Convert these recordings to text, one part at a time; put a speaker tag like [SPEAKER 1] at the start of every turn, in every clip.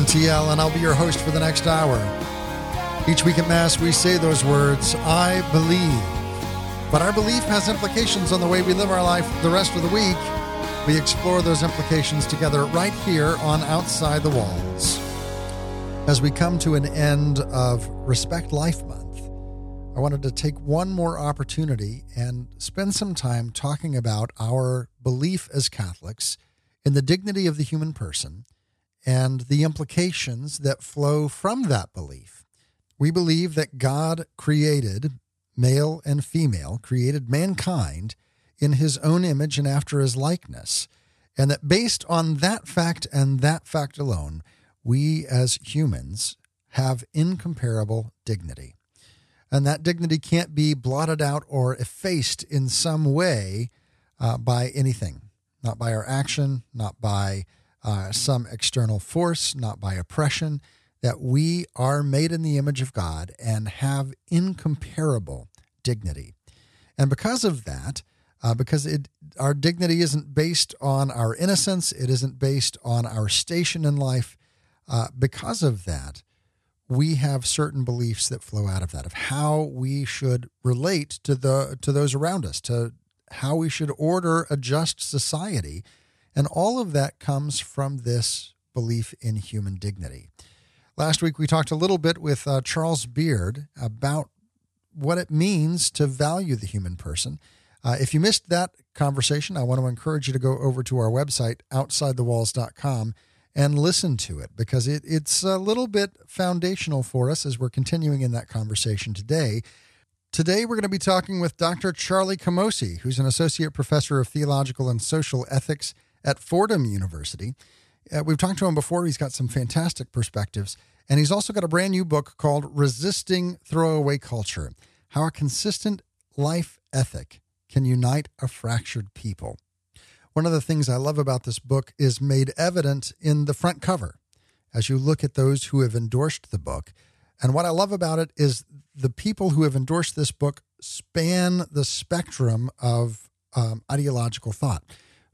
[SPEAKER 1] I'm and I'll be your host for the next hour. Each week at Mass, we say those words, I believe. But our belief has implications on the way we live our life the rest of the week. We explore those implications together right here on Outside the Walls. As we come to an end of Respect Life Month, I wanted to take one more opportunity and spend some time talking about our belief as Catholics in the dignity of the human person and the implications that flow from that belief. We believe that God created male and female, created mankind in his own image and after his likeness. And that based on that fact and that fact alone, we as humans have incomparable dignity. And that dignity can't be blotted out or effaced in some way uh, by anything, not by our action, not by uh, some external force, not by oppression, that we are made in the image of God and have incomparable dignity. And because of that, uh, because it, our dignity isn't based on our innocence, it isn't based on our station in life. Uh, because of that, we have certain beliefs that flow out of that of how we should relate to the to those around us, to how we should order a just society and all of that comes from this belief in human dignity. Last week, we talked a little bit with uh, Charles Beard about what it means to value the human person. Uh, if you missed that conversation, I want to encourage you to go over to our website, outsidethewalls.com, and listen to it because it, it's a little bit foundational for us as we're continuing in that conversation today. Today, we're going to be talking with Dr. Charlie Camosy, who's an associate professor of theological and social ethics at Fordham University. Uh, we've talked to him before. He's got some fantastic perspectives. And he's also got a brand new book called Resisting Throwaway Culture How a Consistent Life Ethic Can Unite a Fractured People. One of the things I love about this book is made evident in the front cover as you look at those who have endorsed the book. And what I love about it is the people who have endorsed this book span the spectrum of um, ideological thought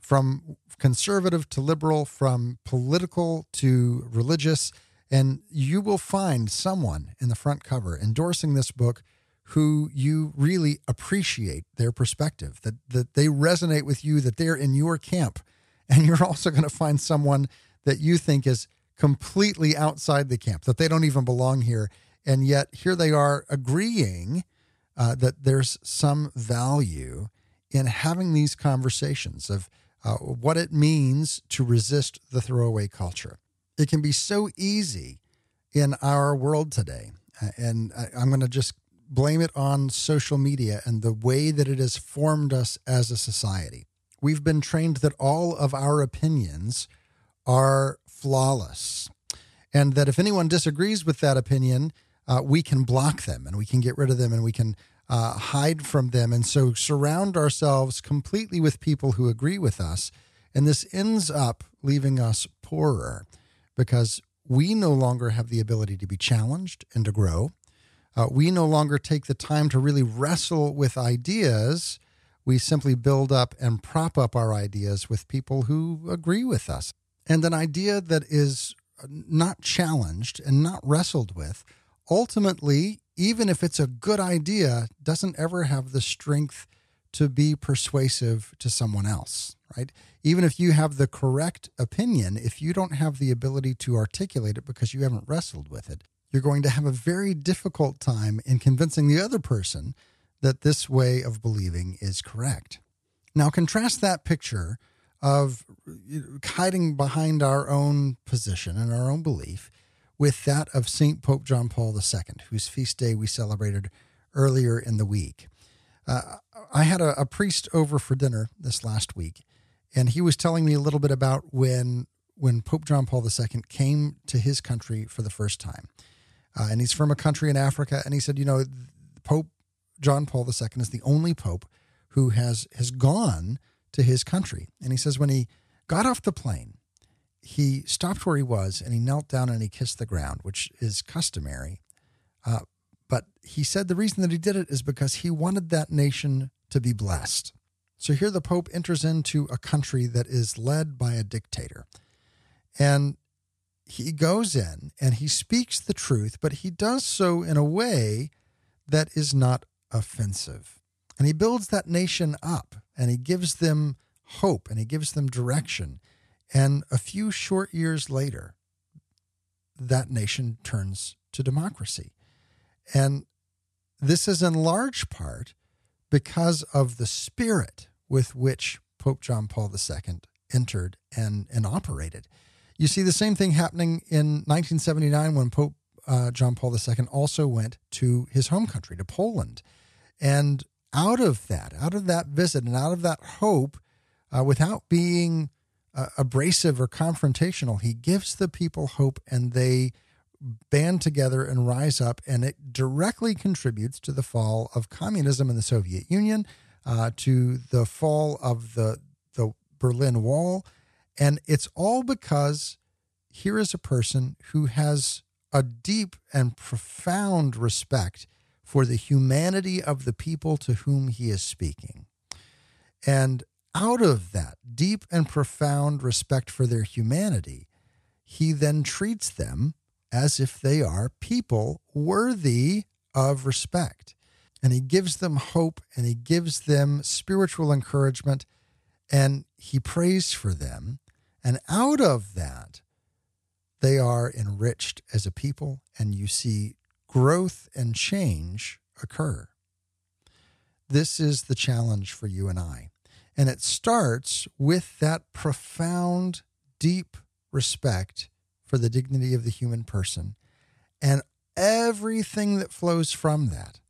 [SPEAKER 1] from conservative to liberal, from political to religious. And you will find someone in the front cover endorsing this book who you really appreciate their perspective, that, that they resonate with you, that they're in your camp. And you're also going to find someone that you think is completely outside the camp, that they don't even belong here. And yet here they are agreeing uh, that there's some value in having these conversations of uh, what it means to resist the throwaway culture. It can be so easy in our world today. And I'm going to just blame it on social media and the way that it has formed us as a society. We've been trained that all of our opinions are flawless, and that if anyone disagrees with that opinion, uh, we can block them and we can get rid of them and we can uh, hide from them. And so surround ourselves completely with people who agree with us. And this ends up leaving us poorer because we no longer have the ability to be challenged and to grow. Uh, we no longer take the time to really wrestle with ideas. We simply build up and prop up our ideas with people who agree with us. And an idea that is not challenged and not wrestled with ultimately even if it's a good idea, doesn't ever have the strength to be persuasive to someone else, right? Even if you have the correct opinion, if you don't have the ability to articulate it because you haven't wrestled with it, you're going to have a very difficult time in convincing the other person that this way of believing is correct. Now, contrast that picture of hiding behind our own position and our own belief with that of St. Pope John Paul II, whose feast day we celebrated earlier in the week. Uh, I had a, a, priest over for dinner this last week, and he was telling me a little bit about when when Pope John Paul II came to his country for the first time. Uh, and he's from a country in Africa, and he said, you know, Pope John Paul II is the only pope who has has gone to his country. And he says when he got off the plane he stopped where he was and he knelt down and he kissed the ground, which is customary. Uh, but he said the reason that he did it is because he wanted that nation to be blessed. So here the Pope enters into a country that is led by a dictator. And he goes in and he speaks the truth, but he does so in a way that is not offensive. And he builds that nation up and he gives them hope and he gives them direction. And a few short years later, that nation turns to democracy. And this is in large part because of the spirit with which Pope John Paul II entered and, and operated. You see the same thing happening in 1979 when Pope uh, John Paul II also went to his home country, to Poland. And out of that, out of that visit and out of that hope, uh, without being uh, abrasive or confrontational, he gives the people hope and they band together and rise up. And it directly contributes to the fall of communism in the Soviet Union, uh, to the fall of the, the Berlin Wall. And it's all because here is a person who has a deep and profound respect for the humanity of the people to whom he is speaking. And out of that deep and profound respect for their humanity, he then treats them as if they are people worthy of respect. And he gives them hope and he gives them spiritual encouragement and he prays for them. And out of that, they are enriched as a people, and you see growth and change occur. This is the challenge for you and I. And it starts with that profound, deep respect for the dignity of the human person and everything that flows from that.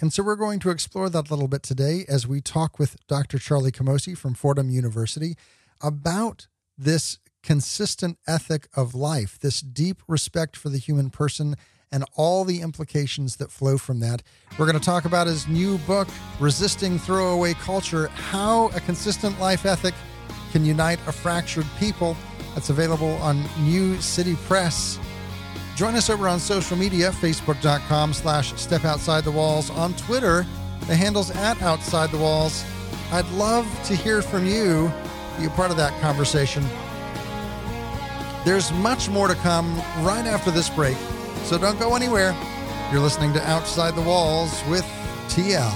[SPEAKER 1] And so we're going to explore that a little bit today as we talk with Dr. Charlie Camosy from Fordham University about this consistent ethic of life, this deep respect for the human person, and all the implications that flow from that. We're going to talk about his new book, Resisting Throwaway Culture How a Consistent Life Ethic Can Unite a Fractured People. That's available on New City Press. Join us over on social media, facebook.com slash step outside the walls. On Twitter, the handle's at outside the walls. I'd love to hear from you, be a part of that conversation. There's much more to come right after this break, so don't go anywhere. You're listening to Outside the Walls with TL.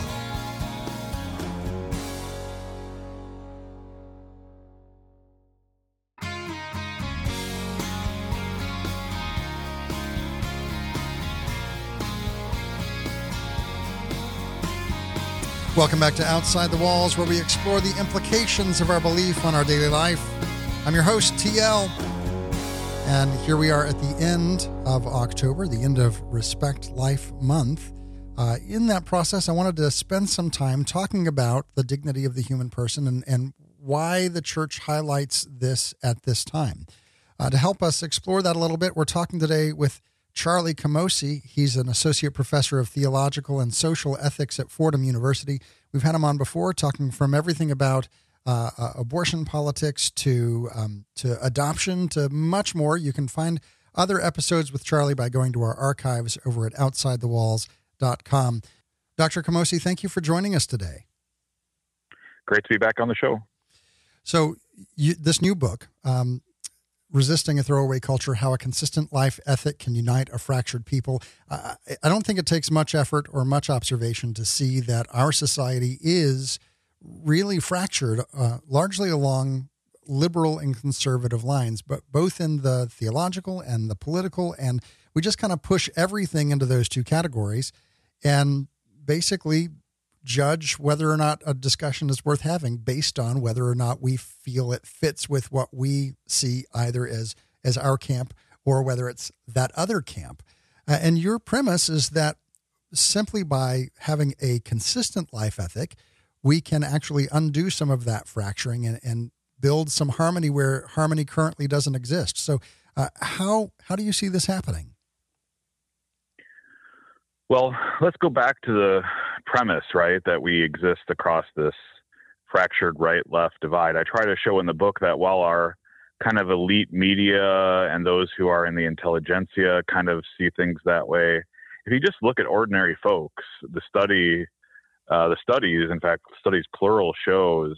[SPEAKER 1] Welcome back to Outside the Walls, where we explore the implications of our belief on our daily life. I'm your host, TL. And here we are at the end of October, the end of Respect Life Month. Uh, in that process, I wanted to spend some time talking about the dignity of the human person and, and why the church highlights this at this time. Uh, to help us explore that a little bit, we're talking today with Charlie Camosy. He's an associate professor of theological and social ethics at Fordham University. We've had him on before, talking from everything about uh, uh, abortion politics to um, to adoption to much more. You can find other episodes with Charlie by going to our archives over at outsidethewalls.com. Dr. Camosy, thank you for joining us today.
[SPEAKER 2] Great to be back on the show.
[SPEAKER 1] So, you, this new book, um, Resisting a Throwaway Culture How a Consistent Life Ethic Can Unite a Fractured People. Uh, I don't think it takes much effort or much observation to see that our society is really fractured uh, largely along liberal and conservative lines, but both in the theological and the political. And we just kind of push everything into those two categories and basically judge whether or not a discussion is worth having based on whether or not we feel it fits with what we see either as as our camp or whether it's that other camp. Uh, and your premise is that simply by having a consistent life ethic, we can actually undo some of that fracturing and, and build some harmony where harmony currently doesn't exist. So, uh, how how do you see this happening?
[SPEAKER 2] Well, let's go back to the premise, right, that we exist across this fractured right left divide. I try to show in the book that while our kind of elite media and those who are in the intelligentsia kind of see things that way, if you just look at ordinary folks, the study uh, the studies, in fact, studies plural, shows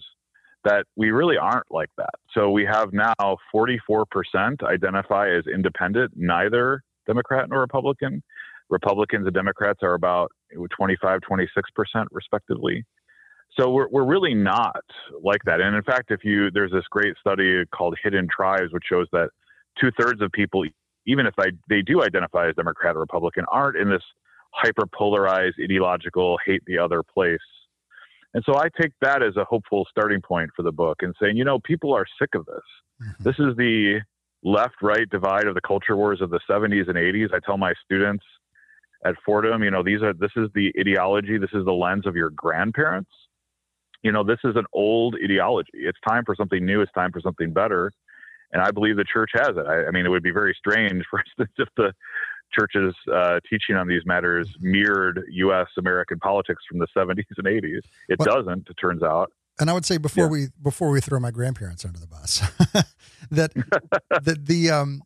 [SPEAKER 2] that we really aren't like that. So we have now 44% identify as independent, neither Democrat nor Republican. Republicans and Democrats are about 25, 26% respectively. So we're, we're really not like that. And in fact, if you, there's this great study called Hidden Tribes, which shows that two thirds of people, even if they, they do identify as Democrat or Republican, aren't in this hyper polarized, ideological, hate the other place. And so I take that as a hopeful starting point for the book and saying, you know, people are sick of this. Mm-hmm. This is the left right divide of the culture wars of the 70s and 80s. I tell my students at Fordham, you know, these are this is the ideology, this is the lens of your grandparents. You know, this is an old ideology. It's time for something new, it's time for something better. And I believe the church has it. I, I mean, it would be very strange, for instance, if the church's uh, teaching on these matters mirrored U.S. American politics from the 70s and 80s. It well, doesn't. It turns out.
[SPEAKER 1] And I would say before yeah. we before we throw my grandparents under the bus, that that the um,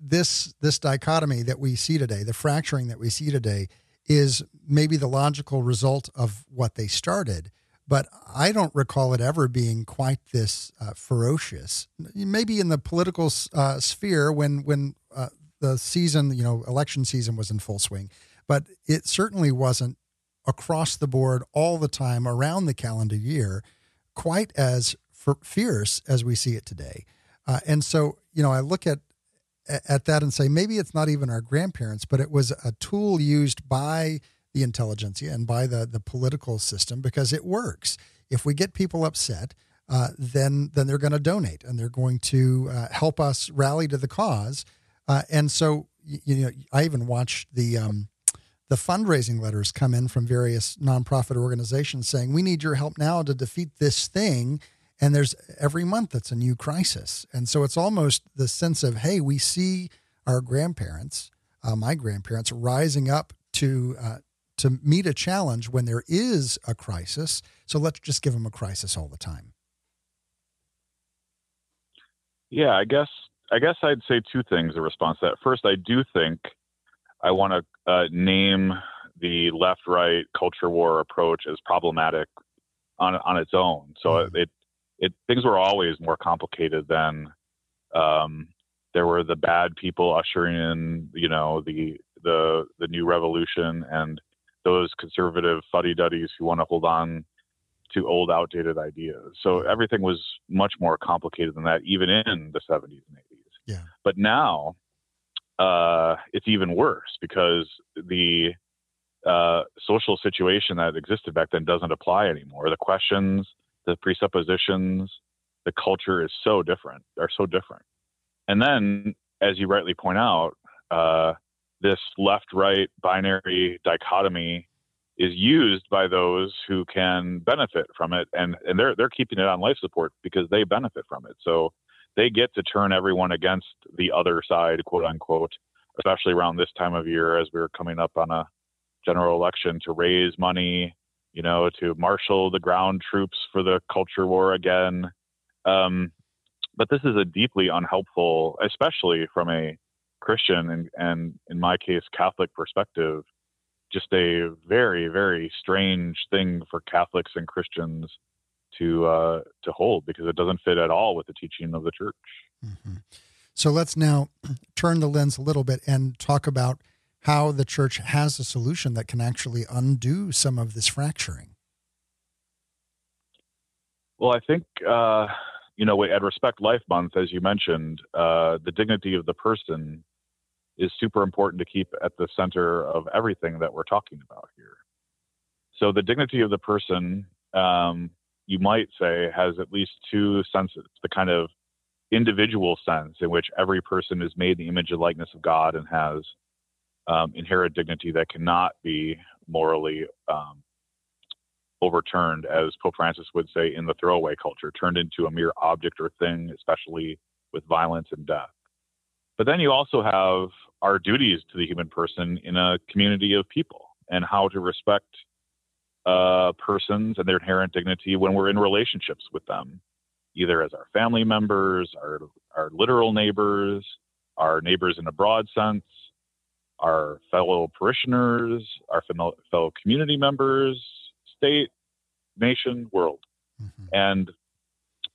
[SPEAKER 1] this this dichotomy that we see today, the fracturing that we see today, is maybe the logical result of what they started. But I don't recall it ever being quite this uh, ferocious. Maybe in the political uh, sphere, when when uh, the season, you know, election season was in full swing, but it certainly wasn't across the board all the time around the calendar year quite as fierce as we see it today. Uh, and so, you know, I look at at that and say maybe it's not even our grandparents, but it was a tool used by the intelligentsia and by the the political system because it works. If we get people upset, uh, then then they're going to donate and they're going to uh, help us rally to the cause. Uh, and so, you, you, know, I even watched the um, the fundraising letters come in from various nonprofit organizations saying we need your help now to defeat this thing and there's every month it's a new crisis. And so it's almost the sense of hey we see our grandparents uh, my grandparents rising up to uh, to meet a challenge when there is a crisis. So let's just give them a crisis all the time.
[SPEAKER 2] Yeah i guess i guess i'd say two things in response to that first i do think i want to uh, name the left right culture war approach as problematic on on its own so mm-hmm. it it things were always more complicated than um, there were the bad people ushering in, you know, the the the new revolution and those conservative fuddy duddies who want to hold on to old outdated ideas. So everything was much more complicated than that, even in the 70s and 80s.
[SPEAKER 1] Yeah.
[SPEAKER 2] But now uh, it's even worse because the uh, social situation that existed back then doesn't apply anymore. The questions the presuppositions, the culture is so different, are so different. And then, as you rightly point out, uh, this left-right binary dichotomy is used by those who can benefit from it, and and they're they're keeping it on life support because they benefit from it. So they get to turn everyone against the other side, quote unquote, especially around this time of year as we're coming up on a general election to raise money you know, to marshal the ground troops for the culture war again. Um, but this is a deeply unhelpful, especially from a Christian and, and in my case, Catholic perspective, just a very, very strange thing for Catholics and Christians to uh, to hold because it doesn't fit at all with the teaching of the church. Mm-hmm.
[SPEAKER 1] So let's now turn the lens a little bit and talk about how the church has a solution that can actually undo some of this fracturing.
[SPEAKER 2] Well, I think, uh, you know, at Respect Life Month, as you mentioned, uh, the dignity of the person is super important to keep at the center of everything that we're talking about here. So, the dignity of the person, um, you might say, has at least two senses the kind of individual sense in which every person is made the image and likeness of God and has um, inherent dignity that cannot be morally um, overturned, as Pope Francis would say, in the throwaway culture, turned into a mere object or thing, especially with violence and death. But then you also have our duties to the human person in a community of people and how to respect uh, persons and their inherent dignity when we're in relationships with them, either as our family members, our, our literal neighbors, our neighbors in a broad sense, our fellow parishioners, our fellow community members, state, nation, world. Mm-hmm. And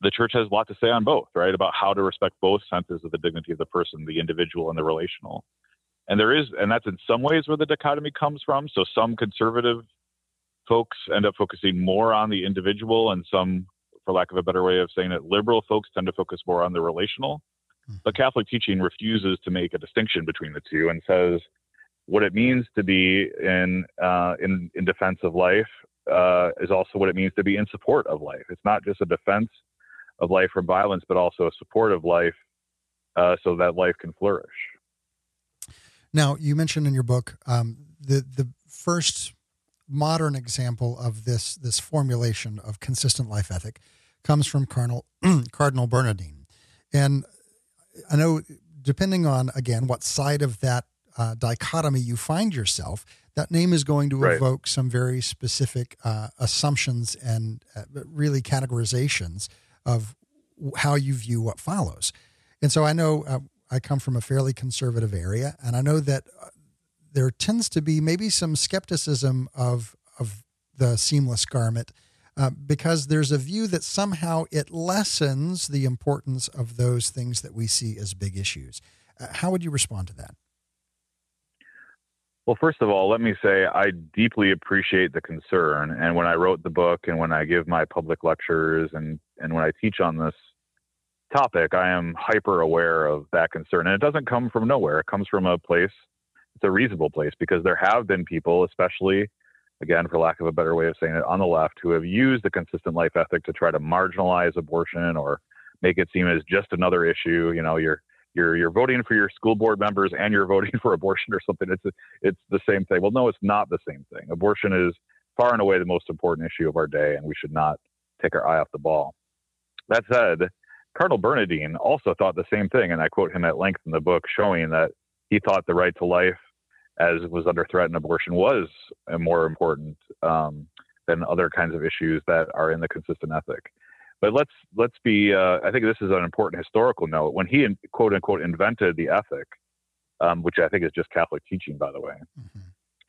[SPEAKER 2] the church has a lot to say on both, right? About how to respect both senses of the dignity of the person, the individual and the relational. And there is, and that's in some ways where the dichotomy comes from. So some conservative folks end up focusing more on the individual, and some, for lack of a better way of saying it, liberal folks tend to focus more on the relational. Mm-hmm. But Catholic teaching refuses to make a distinction between the two and says what it means to be in uh, in in defense of life uh, is also what it means to be in support of life. It's not just a defense of life from violence, but also a support of life uh, so that life can flourish.
[SPEAKER 1] Now, you mentioned in your book um, the the first modern example of this this formulation of consistent life ethic comes from Cardinal Cardinal Bernardin, and I know depending on again what side of that uh, dichotomy you find yourself, that name is going to right. evoke some very specific uh, assumptions and uh, really categorizations of how you view what follows. And so I know uh, I come from a fairly conservative area, and I know that uh, there tends to be maybe some skepticism of of the seamless garment uh, because there's a view that somehow it lessens the importance of those things that we see as big issues. Uh, how would you respond to that?
[SPEAKER 2] Well, first of all, let me say I deeply appreciate the concern. And when I wrote the book and when I give my public lectures and, and when I teach on this topic, I am hyper aware of that concern. And it doesn't come from nowhere, it comes from a place, it's a reasonable place because there have been people, especially, again, for lack of a better way of saying it, on the left, who have used the consistent life ethic to try to marginalize abortion or make it seem as just another issue. You know, you're you're you're voting for your school board members and you're voting for abortion or something. It's it's the same thing. Well, no, it's not the same thing. Abortion is far and away the most important issue of our day, and we should not take our eye off the ball. That said, Cardinal Bernardin also thought the same thing, and I quote him at length in the book, showing that he thought the right to life, as was under threat and abortion, was more important um, than other kinds of issues that are in the consistent ethic. But let's let's be. Uh, I think this is an important historical note. When he quote unquote invented the ethic, um, which I think is just Catholic teaching, by the way, mm-hmm.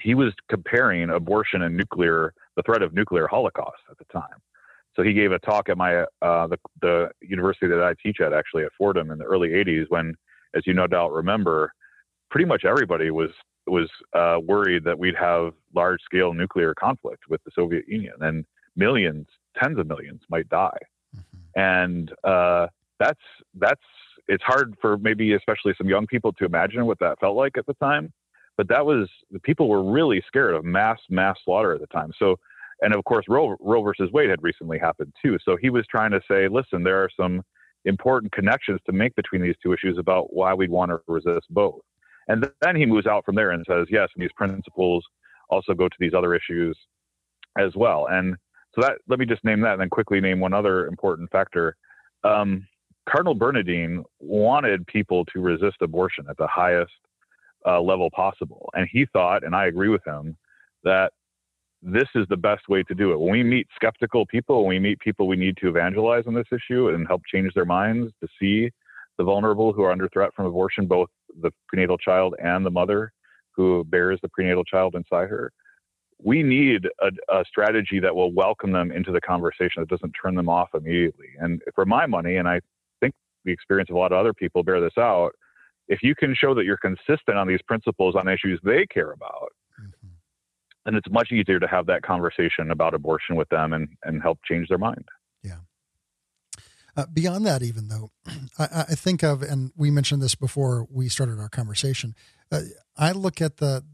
[SPEAKER 2] he was comparing abortion and nuclear, the threat of nuclear holocaust at the time. So he gave a talk at my uh, the the university that I teach at, actually at Fordham, in the early '80s, when, as you no doubt remember, pretty much everybody was was uh, worried that we'd have large scale nuclear conflict with the Soviet Union and millions, tens of millions might die. And uh, that's that's it's hard for maybe especially some young people to imagine what that felt like at the time but that was the people were really scared of mass mass slaughter at the time. So and of course roe, roe versus wade had recently happened too. So he was trying to say listen there are some important connections to make between these two issues about why we'd want to resist both and then he moves out from there and says yes and these principles also go to these other issues as well and so that let me just name that and then quickly name one other important factor. Um, Cardinal Bernardin wanted people to resist abortion at the highest uh, level possible, and he thought, and I agree with him, that this is the best way to do it. When we meet skeptical people, when we meet people we need to evangelize on this issue and help change their minds to see the vulnerable who are under threat from abortion, both the prenatal child and the mother who bears the prenatal child inside her we need a, a, strategy that will welcome them into the conversation that doesn't turn them off immediately. And for my money, and I think the experience of a lot of other people bear this out, if you can show that you're consistent on these principles on issues they care about, mm-hmm. then it's much easier to have that conversation about abortion with them and, and help change their mind.
[SPEAKER 1] Uh, beyond that, even though I, I, think of, and we mentioned this before we started our conversation, uh, I look at the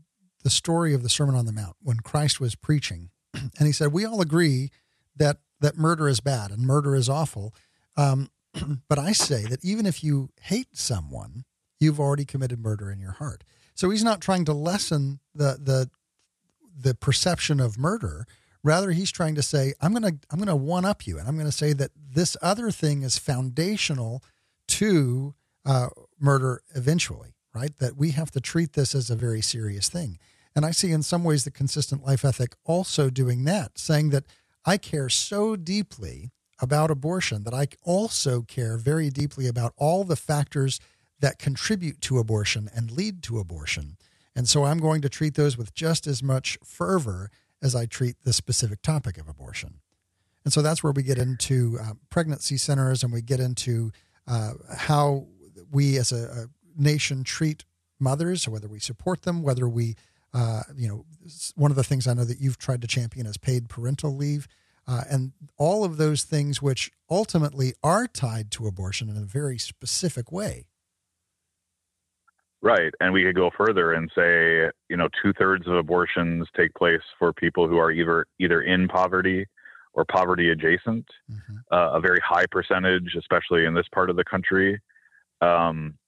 [SPEAKER 1] the story of the Sermon on the Mount when Christ was preaching, and he said, "We all agree that that murder is bad and murder is awful, um, but I say that even if you hate someone, you've already committed murder in your heart." So he's not trying to lessen the the the perception of murder. Rather, he's trying to say, "I'm gonna I'm gonna one up you, and I'm gonna say that this other thing is foundational to uh, murder eventually." Right? That we have to treat this as a very serious thing. And I see in some ways the consistent life ethic also doing that, saying that I care so deeply about abortion that I also care very deeply about all the factors that contribute to abortion and lead to abortion. And so I'm going to treat those with just as much fervor as I treat the specific topic of abortion. And so that's where we get into uh, pregnancy centers and we get into uh, how we as a, a, nation treat mothers, whether we support them, whether we, uh, you know, one of the things I know that you've tried to champion is paid parental leave. Uh, and all of those things which ultimately are tied to abortion in a very specific way.
[SPEAKER 2] Right. And we could go further and say, you know, two thirds of abortions take place for people who are either either in poverty or poverty adjacent. Mm-hmm. Uh, a very high percentage, especially in this part of the country. Um,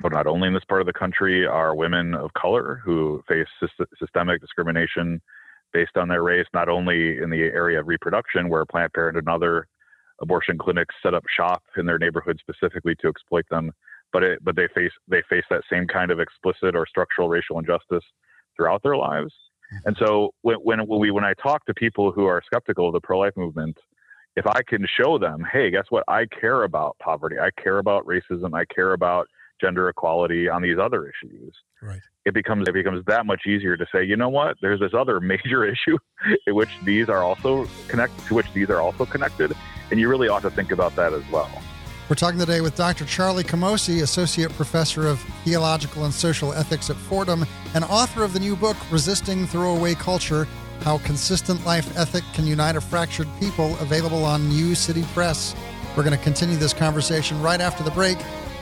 [SPEAKER 2] but not only in this part of the country, are women of color who face systemic discrimination based on their race, not only in the area of reproduction, where Planned Parenthood and other abortion clinics set up shop in their neighborhood specifically to exploit them, but it, but they face they face that same kind of explicit or structural racial injustice throughout their lives. Mm-hmm. And so when when we when I talk to people who are skeptical of the pro life movement, if I can show them, hey, guess what? I care about poverty. I care about racism. I care about gender equality on these other issues.
[SPEAKER 1] Right.
[SPEAKER 2] It becomes it becomes that much easier to say, you know what? There's this other major issue in which these are also connected to which these are also connected, and you really ought to think about that as well.
[SPEAKER 1] We're talking today with Dr. Charlie Camosy, Associate Professor of Theological and Social Ethics at Fordham and author of the new book, Resisting Throwaway Culture How Consistent Life Ethic Can Unite a Fractured People, available on New City Press. We're going to continue this conversation right after the break.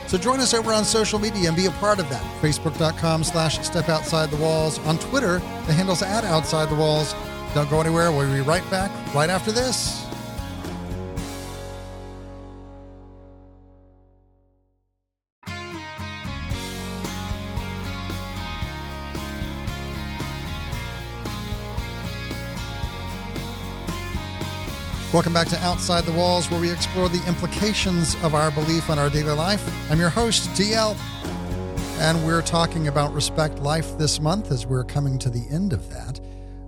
[SPEAKER 1] So join us over on social media and be a part of that. Facebook.com slash step outside the walls. On Twitter, the handle's at outside the walls. Don't go anywhere. We'll be right back right after this. Welcome back to Outside the Walls, where we explore the implications of our belief on our daily life. I'm your host, DL, and we're talking about Respect Life this month as we're coming to the end of that.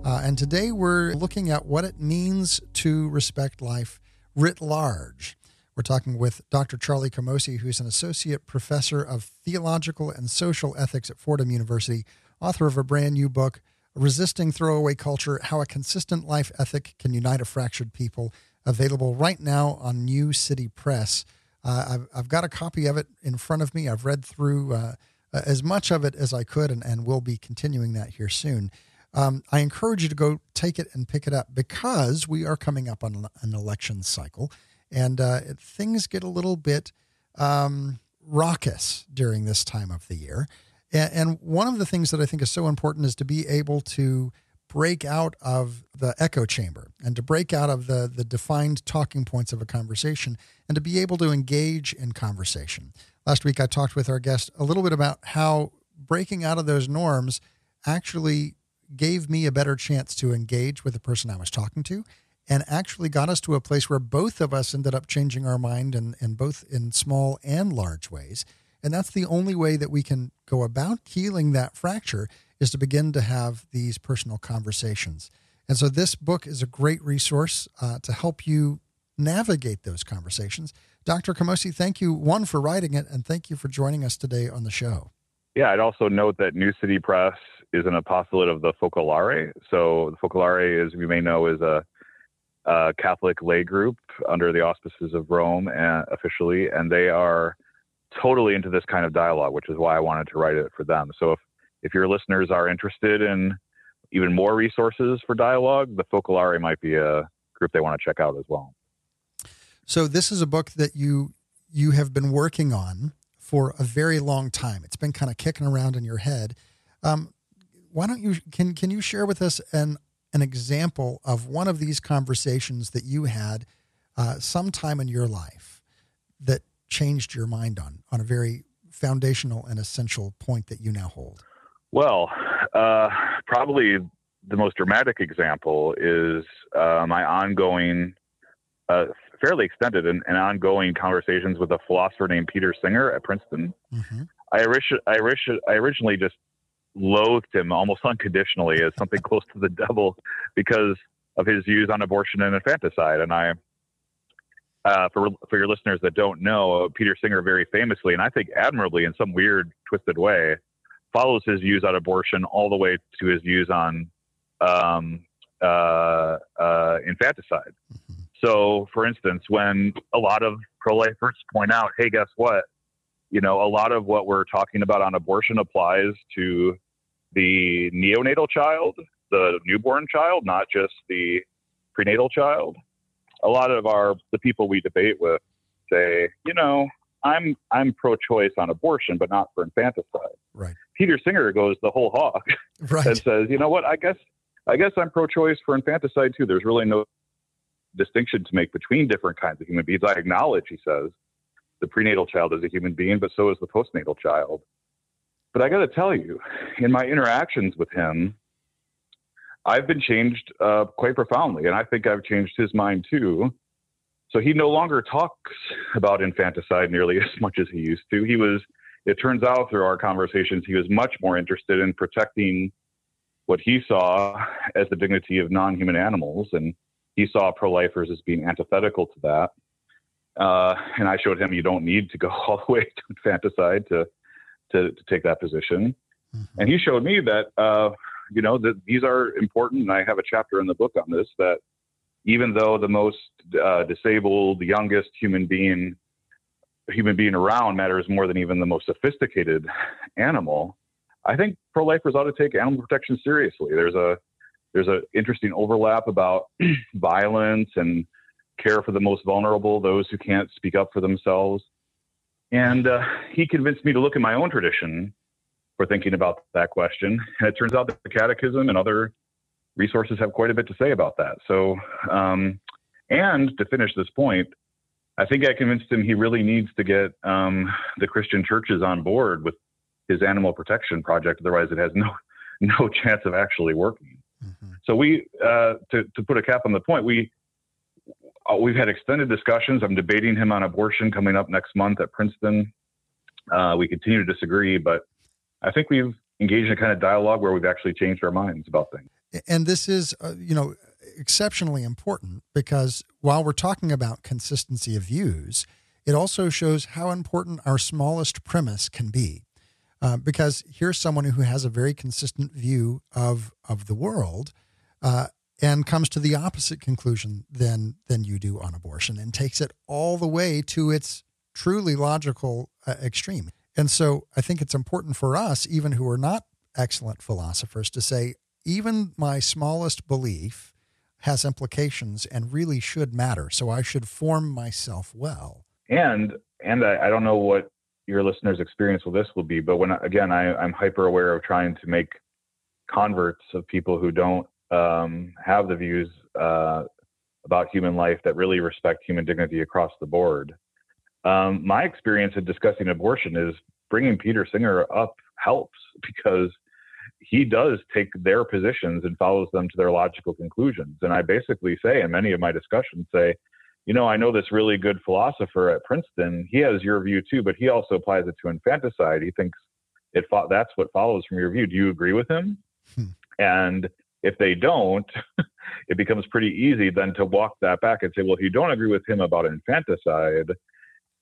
[SPEAKER 1] Uh, and today we're looking at what it means to respect life writ large. We're talking with Dr. Charlie Camosy, who's an associate professor of theological and social ethics at Fordham University, author of a brand new book, Resisting Throwaway Culture How a Consistent Life Ethic Can Unite a Fractured People, available right now on New City Press. Uh, I've, I've got a copy of it in front of me. I've read through uh, as much of it as I could, and, and we'll be continuing that here soon. Um, I encourage you to go take it and pick it up because we are coming up on an election cycle, and uh, things get a little bit um, raucous during this time of the year. And, one of the things that I think is so important is to be able to break out of the echo chamber and to break out of the, the defined talking points of a conversation and to be able to engage in conversation. Last week, I talked with our guest a little bit about how breaking out of those norms actually gave me a better chance to engage with the person I was talking to and actually got us to a place where both of us ended up changing our mind and, and both in small and large ways. And that's the only way that we can go about healing that fracture is to begin to have these personal conversations. And so this book is a great resource uh, to help you navigate those conversations. Dr. Camosy, thank you, one, for writing it, and thank you for joining us today on the show.
[SPEAKER 2] Yeah, I'd also note that New City Press is an apostolate of the Focolare. So the Focolare, as we may know, is a, a Catholic lay group under the auspices of Rome uh, officially, and they are totally into this kind of dialogue, which is why I wanted to write it for them. So if if your listeners are interested in even more resources for dialogue, the Focolare might be a group they want to check out as well.
[SPEAKER 1] So this is a book that you you have been working on for a very long time. It's been kind of kicking around in your head. Um, why don't you can can you share with us an an example of one of these conversations that you had uh, sometime in your life that changed your mind on on a very foundational and essential point that you now hold?
[SPEAKER 2] Well, uh, probably the most dramatic example is uh, my ongoing, uh, fairly extended and, and, ongoing conversations with a philosopher named Peter Singer at Princeton. Mm-hmm. I, orig- I, orig- I originally just loathed him almost unconditionally as something close to the devil because of his views on abortion and infanticide. And I uh, for for your listeners that don't know, Peter Singer very famously, and I think admirably, in some weird, twisted way, follows his views on abortion all the way to his views on um, uh, uh, infanticide. Mm-hmm. So, for instance, when a lot of pro-lifers point out, "Hey, guess what? You know, a lot of what we're talking about on abortion applies to the neonatal child, the newborn child, not just the prenatal child." A lot of our the people we debate with say, you know, I'm I'm pro-choice on abortion, but not for infanticide.
[SPEAKER 1] Right.
[SPEAKER 2] Peter Singer goes the whole hog
[SPEAKER 1] right.
[SPEAKER 2] and says, you know what? I guess I guess I'm pro-choice for infanticide too. There's really no distinction to make between different kinds of human beings. I acknowledge, he says, the prenatal child is a human being, but so is the postnatal child. But I got to tell you, in my interactions with him, I've been changed uh, quite profoundly, and I think I've changed his mind too. So he no longer talks about infanticide nearly as much as he used to. He was, it turns out through our conversations, he was much more interested in protecting what he saw as the dignity of non human animals. And he saw pro lifers as being antithetical to that. Uh, and I showed him you don't need to go all the way to infanticide to, to, to take that position. Mm-hmm. And he showed me that, uh, you know, that these are important. And I have a chapter in the book on this that even though the most uh, disabled, youngest human being human being around matters more than even the most sophisticated animal, I think pro-lifers ought to take animal protection seriously. There's a there's an interesting overlap about violence and care for the most vulnerable, those who can't speak up for themselves. And uh, he convinced me to look in my own tradition for thinking about that question. And it turns out that the Catechism and other resources have quite a bit to say about that. So, um, and to finish this point, I think I convinced him he really needs to get um, the Christian churches on board with his animal protection project. Otherwise, it has no no chance of actually working. Mm-hmm. So we, uh, to to put a cap on the point, we uh, we've had extended discussions. I'm debating him on abortion coming up next month at Princeton. Uh, we continue to disagree, but I think we've engaged in a kind of dialogue where we've actually changed our minds about things.
[SPEAKER 1] And this is, uh, you know, exceptionally important because while we're talking about consistency of views, it also shows how important our smallest premise can be. Uh, because here's someone who has a very consistent view of of the world, uh, and comes to the opposite conclusion than than you do on abortion, and takes it all the way to its truly logical uh, extreme. And so, I think it's important for us, even who are not excellent philosophers, to say, even my smallest belief has implications and really should matter. So I should form myself well.
[SPEAKER 2] And and I, I don't know what your listeners' experience with this will be, but when again I, I'm hyper aware of trying to make converts of people who don't um, have the views uh, about human life that really respect human dignity across the board. Um, my experience in discussing abortion is bringing Peter Singer up helps because he does take their positions and follows them to their logical conclusions. And I basically say in many of my discussions, say, you know, I know this really good philosopher at Princeton. He has your view too, but he also applies it to infanticide. He thinks it fo- that's what follows from your view. Do you agree with him? Hmm. And if they don't, it becomes pretty easy then to walk that back and say, well, if you don't agree with him about infanticide,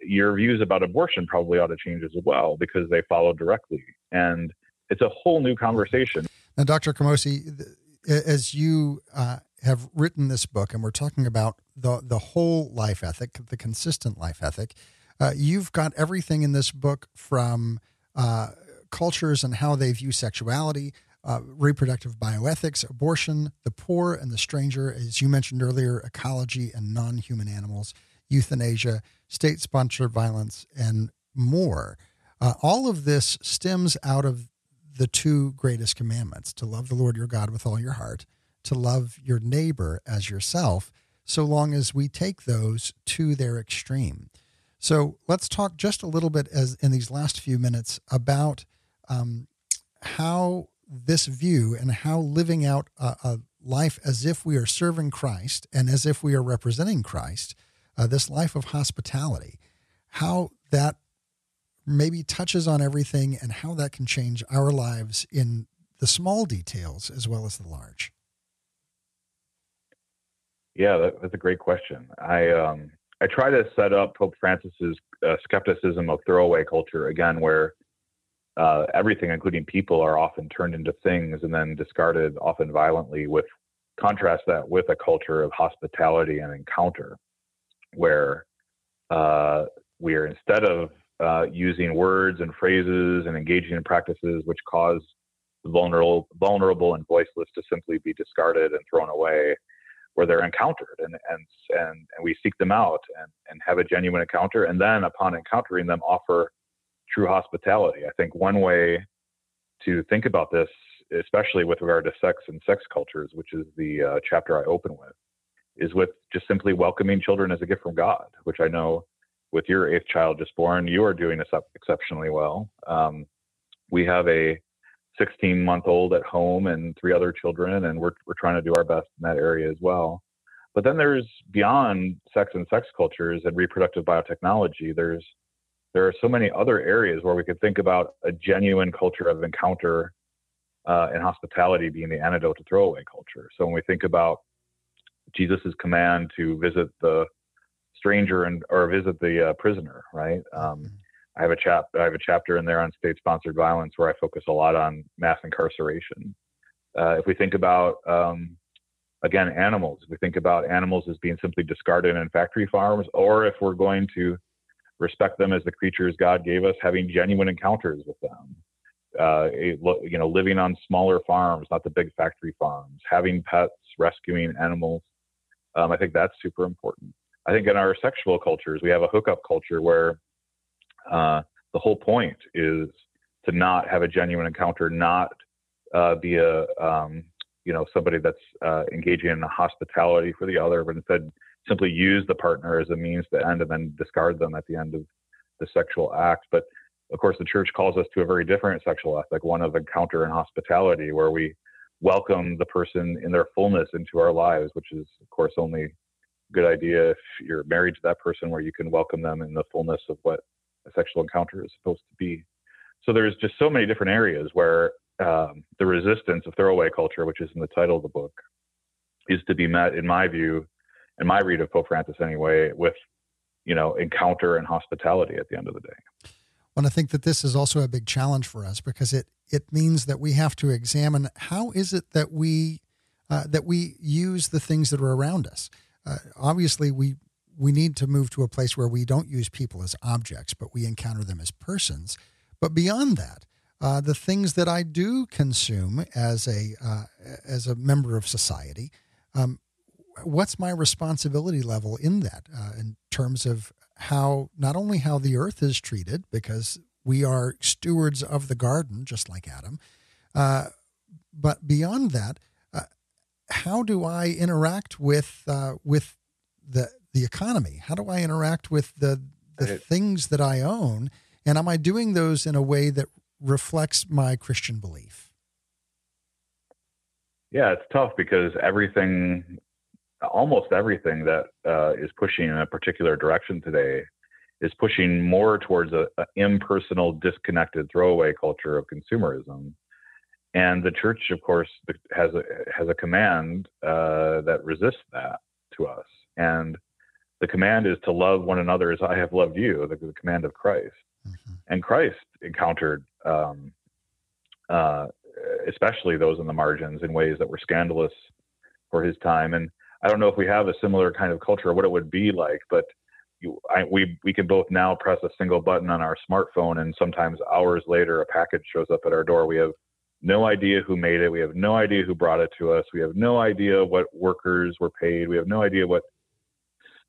[SPEAKER 2] your views about abortion probably ought to change as well because they follow directly. And it's a whole new conversation.
[SPEAKER 1] Now, Dr. Camosy, as you uh, have written this book, and we're talking about the the whole life ethic, the consistent life ethic, uh, you've got everything in this book from uh, cultures and how they view sexuality, uh, reproductive bioethics, abortion, the poor and the stranger, as you mentioned earlier, ecology and non-human animals, euthanasia, state-sponsored violence, and more. Uh, all of this stems out of the two greatest commandments to love the Lord your God with all your heart, to love your neighbor as yourself, so long as we take those to their extreme. So let's talk just a little bit as in these last few minutes about um, how this view and how living out a, a, life as if we are serving Christ and as if we are representing Christ, uh, this life of hospitality, how that maybe touches on everything and how that can change our lives in the small details as well as the large?
[SPEAKER 2] Yeah, that, that's a great question. I um, I try to set up Pope Francis's uh, skepticism of throwaway culture again, where uh, everything, including people, are often turned into things and then discarded, often violently, with contrast that with a culture of hospitality and encounter, where uh, we are instead of uh, using words and phrases and engaging in practices which cause vulnerable, vulnerable and voiceless to simply be discarded and thrown away, where they're encountered and and and, and we seek them out and, and have a genuine encounter, and then upon encountering them, offer true hospitality. I think one way to think about this, especially with regard to sex and sex cultures, which is the uh, chapter I open with, is with just simply welcoming children as a gift from God, which I know with your eighth child just born, you are doing this exceptionally well. Um, we have a 16 month old at home and three other children, and we're, we're trying to do our best in that area as well. But then there's beyond sex and sex cultures and reproductive biotechnology, there's there are so many other areas where we could think about a genuine culture of encounter uh, and hospitality being the antidote to throwaway culture. So when we think about Jesus's command to visit the stranger and or visit the uh, prisoner, right? Um, mm-hmm. I have a chap I have a chapter in there on state-sponsored violence where I focus a lot on mass incarceration. Uh, if we think about um, again animals, if we think about animals as being simply discarded in factory farms, or if we're going to respect them as the creatures God gave us, having genuine encounters with them. Uh, you know, living on smaller farms, not the big factory farms, having pets, rescuing animals. Um, I think that's super important. I think in our sexual cultures, we have a hookup culture where uh, the whole point is to not have a genuine encounter, not uh, be a um, you know somebody that's uh, engaging in hospitality for the other, but instead simply use the partner as a means to end and then discard them at the end of the sexual act. But of course, the church calls us to a very different sexual ethic, one of encounter and hospitality, where we welcome the person in their fullness into our lives, which is, of course, only a good idea if you're married to that person, where you can welcome them in the fullness of what a sexual encounter is supposed to be. So there's just so many different areas where um, the resistance of throwaway culture, which is in the title of the book, is to be met, in my view, in my read of Pope Francis anyway, with you know encounter and hospitality at the end of the day.
[SPEAKER 1] Well, I think that this is also a big challenge for us because it it means that we have to examine how is it that we uh, that we use the things that are around us. Uh, obviously, we we need to move to a place where we don't use people as objects, but we encounter them as persons. But beyond that, uh, the things that I do consume as a uh, as a member of society, um, what's my responsibility level in that uh, in terms of how not only how the earth is treated because we are stewards of the garden just like adam uh, but beyond that uh, how do i interact with uh, with the the economy? How do i interact with the the right. things that i own? And am i doing those in a way that reflects my christian belief?
[SPEAKER 2] Yeah, it's tough because everything almost everything that uh, is pushing in a particular direction today is pushing more towards a, a, impersonal, disconnected throwaway culture of consumerism. And the church, of course, has a has a command uh, that resists that to us. And the command is to love one another as I have loved you. The, the command of Christ. Mm-hmm. And Christ encountered, um, uh, especially those in the margins, in ways that were scandalous for his time. And I don't know if we have a similar kind of culture or what it would be like, but you, I, we we can both now press a single button on our smartphone, and sometimes hours later, a package shows up at our door. We have no idea who made it. We have no idea who brought it to us. We have no idea what workers were paid. We have no idea what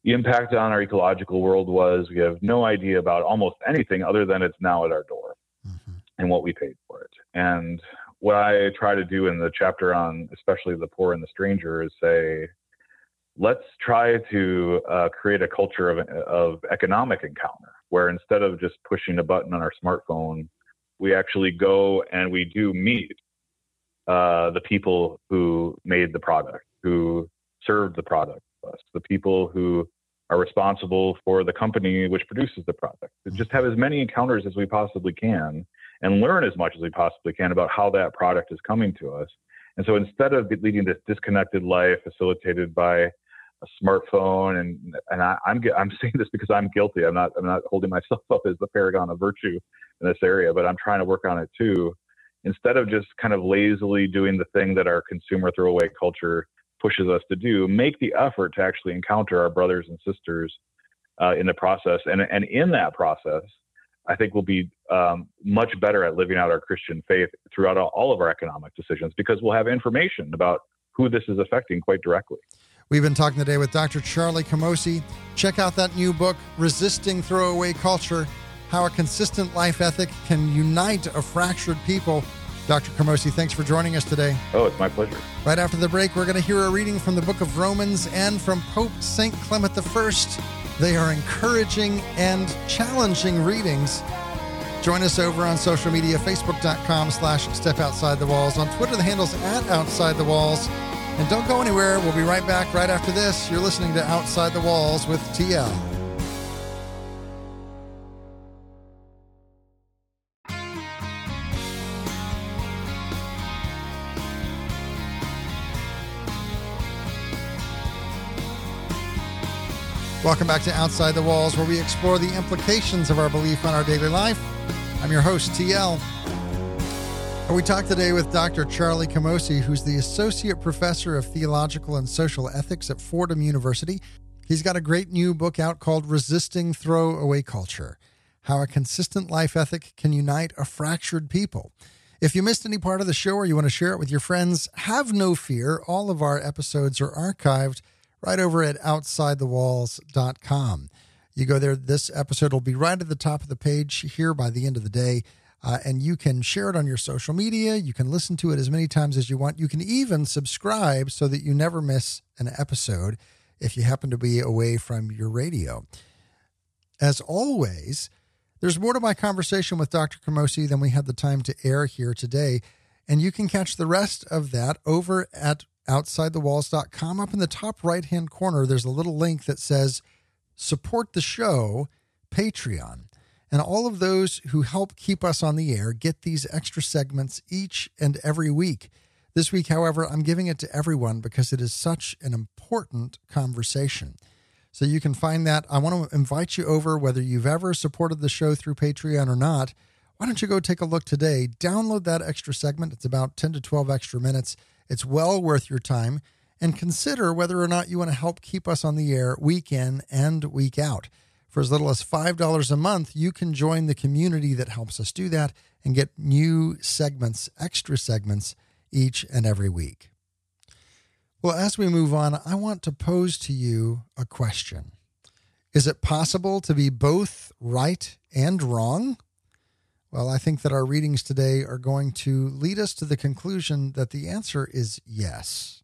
[SPEAKER 2] the impact on our ecological world was. We have no idea about almost anything other than it's now at our door mm-hmm. and what we paid for it. And what I try to do in the chapter on especially the poor and the stranger is say, let's try to uh, create a culture of, of economic encounter where instead of just pushing a button on our smartphone, we actually go and we do meet uh, the people who made the product, who served the product to us, the people who are responsible for the company which produces the product. Just have as many encounters as we possibly can and learn as much as we possibly can about how that product is coming to us. And so instead of leading this disconnected life facilitated by a smartphone and and I, am I'm, I'm saying this because I'm guilty. I'm not I'm not holding myself up as the paragon of virtue in this area, but I'm trying to work on it too. Instead of just kind of lazily doing the thing that our consumer throwaway culture pushes us to do, make the effort to actually encounter our brothers and sisters uh, in the process. And, and in that process, I think we'll be um, much better at living out our Christian faith throughout all of our economic decisions because we'll have information about who this is affecting quite directly.
[SPEAKER 1] We've been talking today with Dr. Charlie Camosy. Check out that new book, Resisting Throwaway Culture How a Consistent Life Ethic Can Unite a Fractured People. Dr. Camosy, thanks for joining us today.
[SPEAKER 2] Oh, it's my pleasure.
[SPEAKER 1] Right after the break, we're going to hear a reading from the book of Romans and from Pope St. Clement I. They are encouraging and challenging readings. Join us over on social media, facebook.com slash step outside the walls. On Twitter, the handle's at outside the walls. And don't go anywhere. We'll be right back right after this. You're listening to Outside the Walls with TL. Welcome back to Outside the Walls, where we explore the implications of our belief on our daily life. I'm your host, TL. We talked today with Dr. Charlie Camosy, who's the Associate Professor of Theological and Social Ethics at Fordham University. He's got a great new book out called Resisting Throwaway Culture How a Consistent Life Ethic Can Unite a Fractured People. If you missed any part of the show or you want to share it with your friends, have no fear. All of our episodes are archived right over at OutsideTheWalls.com. You go there, this episode will be right at the top of the page here by the end of the day. Uh, and you can share it on your social media. You can listen to it as many times as you want. You can even subscribe so that you never miss an episode if you happen to be away from your radio. As always, there's more to my conversation with Dr. Camosy than we had the time to air here today. And you can catch the rest of that over at outsidethewalls.com. Up in the top right hand corner, there's a little link that says support the show, Patreon. And all of those who help keep us on the air get these extra segments each and every week. This week, however, I'm giving it to everyone because it is such an important conversation. So you can find that. I want to invite you over, whether you've ever supported the show through Patreon or not. Why don't you go take a look today? Download that extra segment. It's about 10 to 12 extra minutes. It's well worth your time. And consider whether or not you want to help keep us on the air week in and week out. For as little as $5 a month, you can join the community that helps us do that and get new segments, extra segments each and every week. Well, as we move on, I want to pose to you a question Is it possible to be both right and wrong? Well, I think that our readings today are going to lead us to the conclusion that the answer is yes.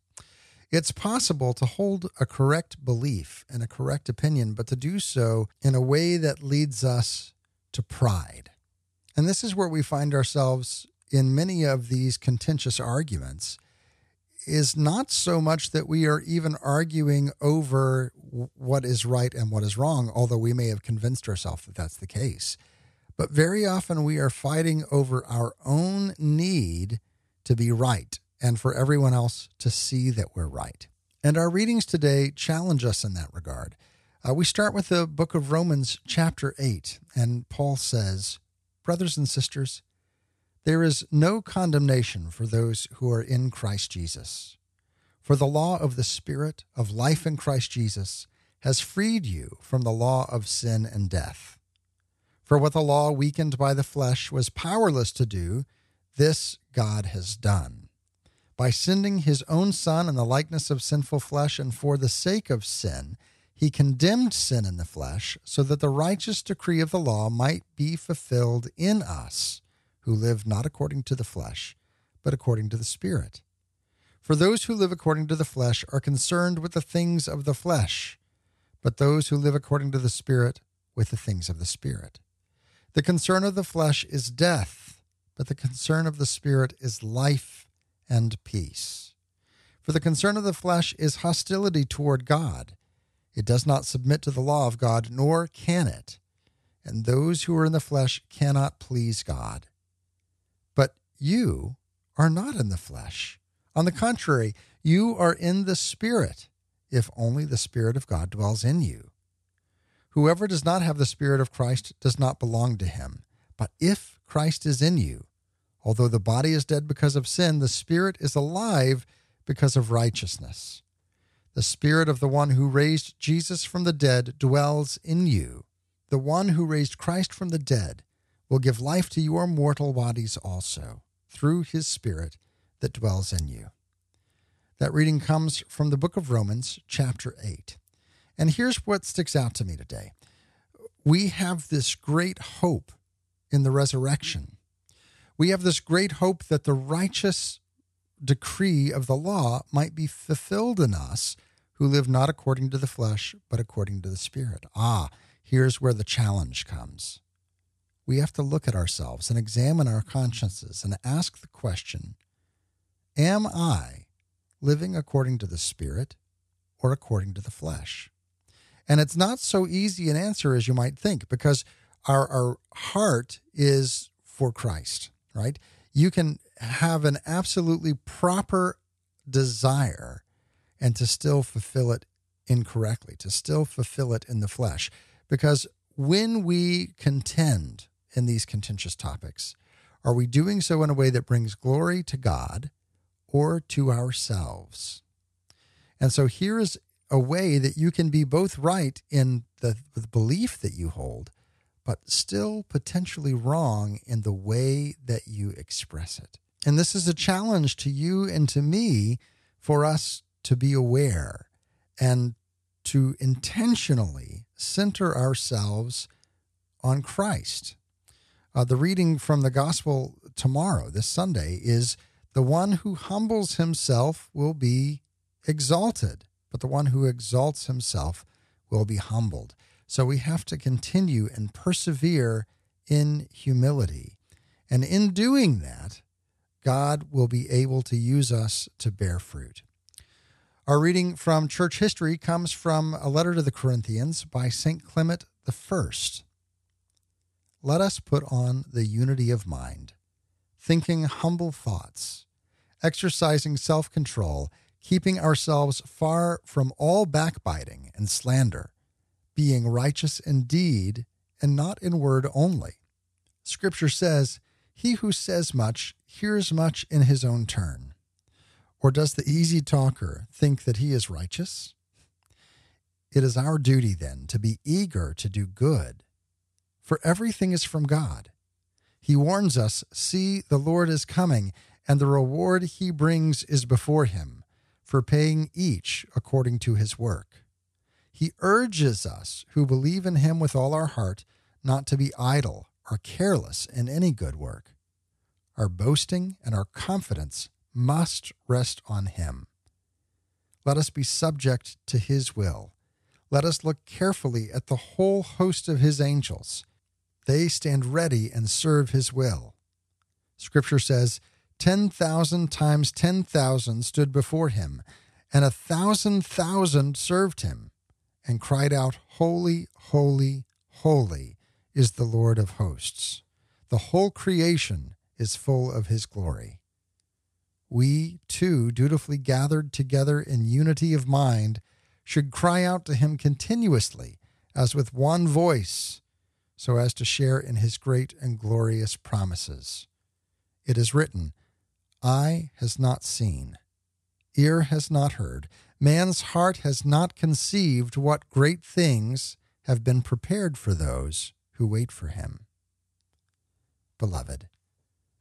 [SPEAKER 1] It's possible to hold a correct belief and a correct opinion, but to do so in a way that leads us to pride. And this is where we find ourselves in many of these contentious arguments is not so much that we are even arguing over what is right and what is wrong, although we may have convinced ourselves that that's the case. But very often we are fighting over our own need to be right and for everyone else to see that we're right. And our readings today challenge us in that regard. Uh, we start with the book of Romans, chapter 8, and Paul says, Brothers and sisters, there is no condemnation for those who are in Christ Jesus. For the law of the Spirit of life in Christ Jesus has freed you from the law of sin and death. For what the law, weakened by the flesh, was powerless to do, this God has done by sending his own Son in the likeness of sinful flesh, and for the sake of sin, he condemned sin in the flesh, so that the righteous decree of the law might be fulfilled in us, who live not according to the flesh, but according to the Spirit. For those who live according to the flesh are concerned with the things of the flesh, but those who live according to the Spirit with the things of the Spirit. The concern of the flesh is death, but the concern of the Spirit is life and peace. For the concern of the flesh is hostility toward God. It does not submit to the law of God, nor can it. And those who are in the flesh cannot please God. But you are not in the flesh. On the contrary, you are in the Spirit, if only the Spirit of God dwells in you. Whoever does not have the Spirit of Christ does not belong to him. But if Christ is in you, Although the body is dead because of sin, the spirit is alive because of righteousness. The Spirit of the one who raised Jesus from the dead dwells in you. The one who raised Christ from the dead will give life to your mortal bodies also, through his Spirit that dwells in you. That reading comes from the book of Romans, chapter 8. And here's what sticks out to me today we have this great hope in the resurrection. We have this great hope that the righteous decree of the law might be fulfilled in us who live not according to the flesh, but according to the Spirit. Ah, here's where the challenge comes. We have to look at ourselves and examine our consciences and ask the question Am I living according to the Spirit or according to the flesh? And it's not so easy an answer as you might think because our, our heart is for Christ, right? You can have an absolutely proper desire and to still fulfill it incorrectly, to still fulfill it in the flesh. Because when we contend in these contentious topics, are we doing so in a way that brings glory to God or to ourselves? And so here is a way that you can be both right in the, the belief that you hold, but still potentially wrong in the way that you express it. And this is a challenge to you and to me for us to be aware and to intentionally center ourselves on Christ. Uh, the reading from the gospel tomorrow, this Sunday, is the one who humbles himself will be exalted, but the one who exalts himself will be humbled. So we have to continue and persevere in humility. And in doing that, God will be able to use us to bear fruit. Our reading from church history comes from a letter to the Corinthians by St. Clement I. Let us put on the unity of mind, thinking humble thoughts, exercising self control, keeping ourselves far from all backbiting and slander being righteous in deed and not in word only. Scripture says, He who says much hears much in his own turn. Or does the easy talker think that he is righteous? It is our duty then to be eager to do good, for everything is from God. He warns us, See, the Lord is coming, and the reward he brings is before him, for paying each according to his work. He urges us who believe in him with all our heart not to be idle or careless in any good work. Our boasting and our confidence must rest on him. Let us be subject to his will. Let us look carefully at the whole host of his angels. They stand ready and serve his will. Scripture says, 10,000 times 10,000 stood before him, and a thousand thousand served him and cried out, Holy, holy, holy is the Lord of hosts. The whole creation is full of his glory. We, too, dutifully gathered together in unity of mind, should cry out to him continuously, as with one voice, so as to share in his great and glorious promises. It is written, Eye has not seen, ear has not heard man's heart has not conceived what great things have been prepared for those who wait for him. Beloved,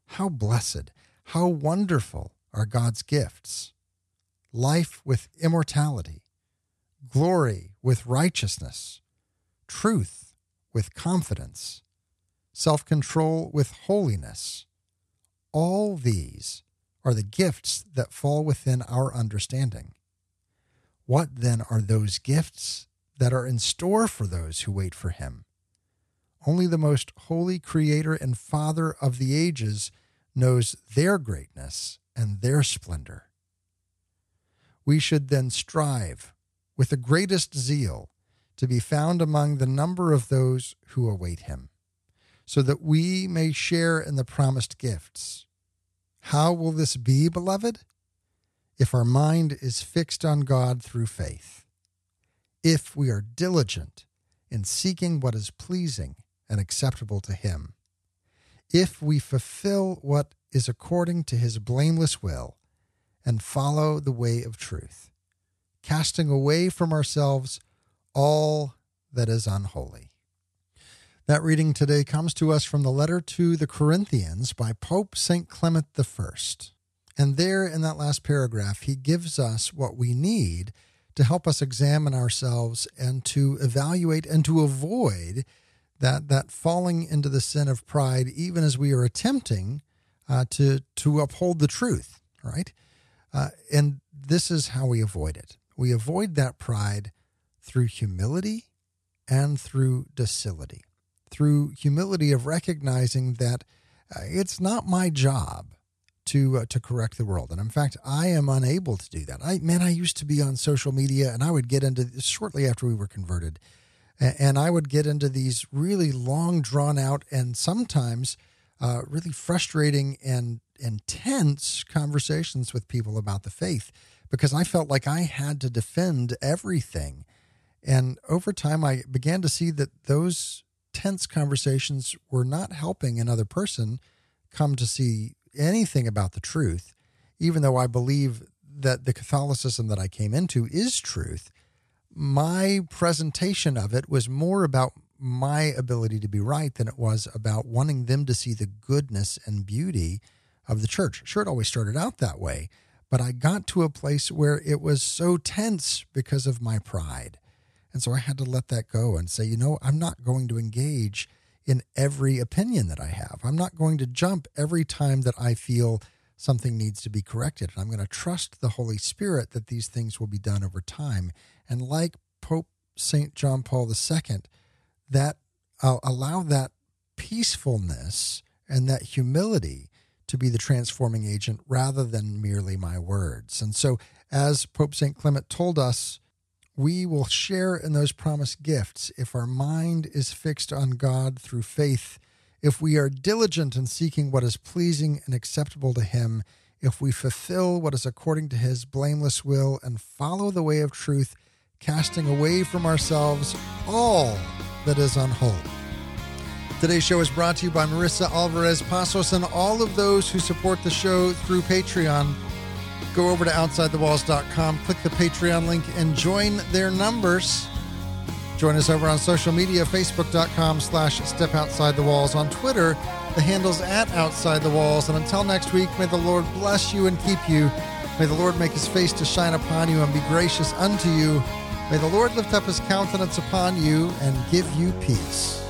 [SPEAKER 1] how blessed, how wonderful are God's gifts life with immortality, glory with righteousness, truth with confidence, self control with holiness. All these are the gifts that fall within our understanding. What then are those gifts that are in store for those who wait for him? Only the most holy Creator and Father of the ages knows their greatness and their splendor. We should then strive with the greatest zeal to be found among the number of those who await him, so that we may share in the promised gifts. How will this be, beloved? If our mind is fixed on God through faith, if we are diligent in seeking what is pleasing and acceptable to Him, if we fulfill what is according to His blameless will and follow the way of truth, casting away from ourselves all that is unholy. That reading today comes to us from the letter to the Corinthians by Pope St. Clement I. And there in that last paragraph, he gives us what we need to help us examine ourselves and to evaluate and to avoid that, that falling into the sin of pride, even as we are attempting uh, to, to uphold the truth, right? Uh, and this is how we avoid it. We avoid that pride through humility and through docility, through humility of recognizing that uh, it's not my job to uh, to correct the world, and in fact, I am unable to do that. I man, I used to be on social media, and I would get into shortly after we were converted, and, and I would get into these really long, drawn out, and sometimes uh, really frustrating and intense conversations with people about the faith because I felt like I had to defend everything. And over time, I began to see that those tense conversations were not helping another person come to see anything about the truth, even though I believe that the Catholicism that I came into is truth. My presentation of it was more about my ability to be right than it was about wanting them to see the goodness and beauty of the church. Sure, it always started out that way, but I got to a place where it was so tense because of my pride. And so I had to let that go and say, you know, I'm not going to engage in every opinion that I have. I'm not going to jump every time that I feel something needs to be corrected. I'm going to trust the Holy Spirit that these things will be done over time. And like Pope St. John Paul II, that uh, allow that peacefulness and that humility to be the transforming agent rather than merely my words. And so, as Pope St. Clement told us, we will share in those promised gifts if our mind is fixed on God through faith, if we are diligent in seeking what is pleasing and acceptable to Him, if we fulfill what is according to His blameless will and follow the way of truth, casting away from ourselves all that is unholy. Today's show is brought to you by Marissa Alvarez Pasos and all of those who support the show through Patreon. Go over to OutsideTheWalls.com, click the Patreon link, and join their numbers. Join us over on social media, Facebook.com slash Step Outside the Walls. On Twitter, the handle's at Outside the Walls. And until next week, may the Lord bless you and keep you. May the Lord make his face to shine upon you and be gracious unto you. May the Lord lift up his countenance upon you and give you peace.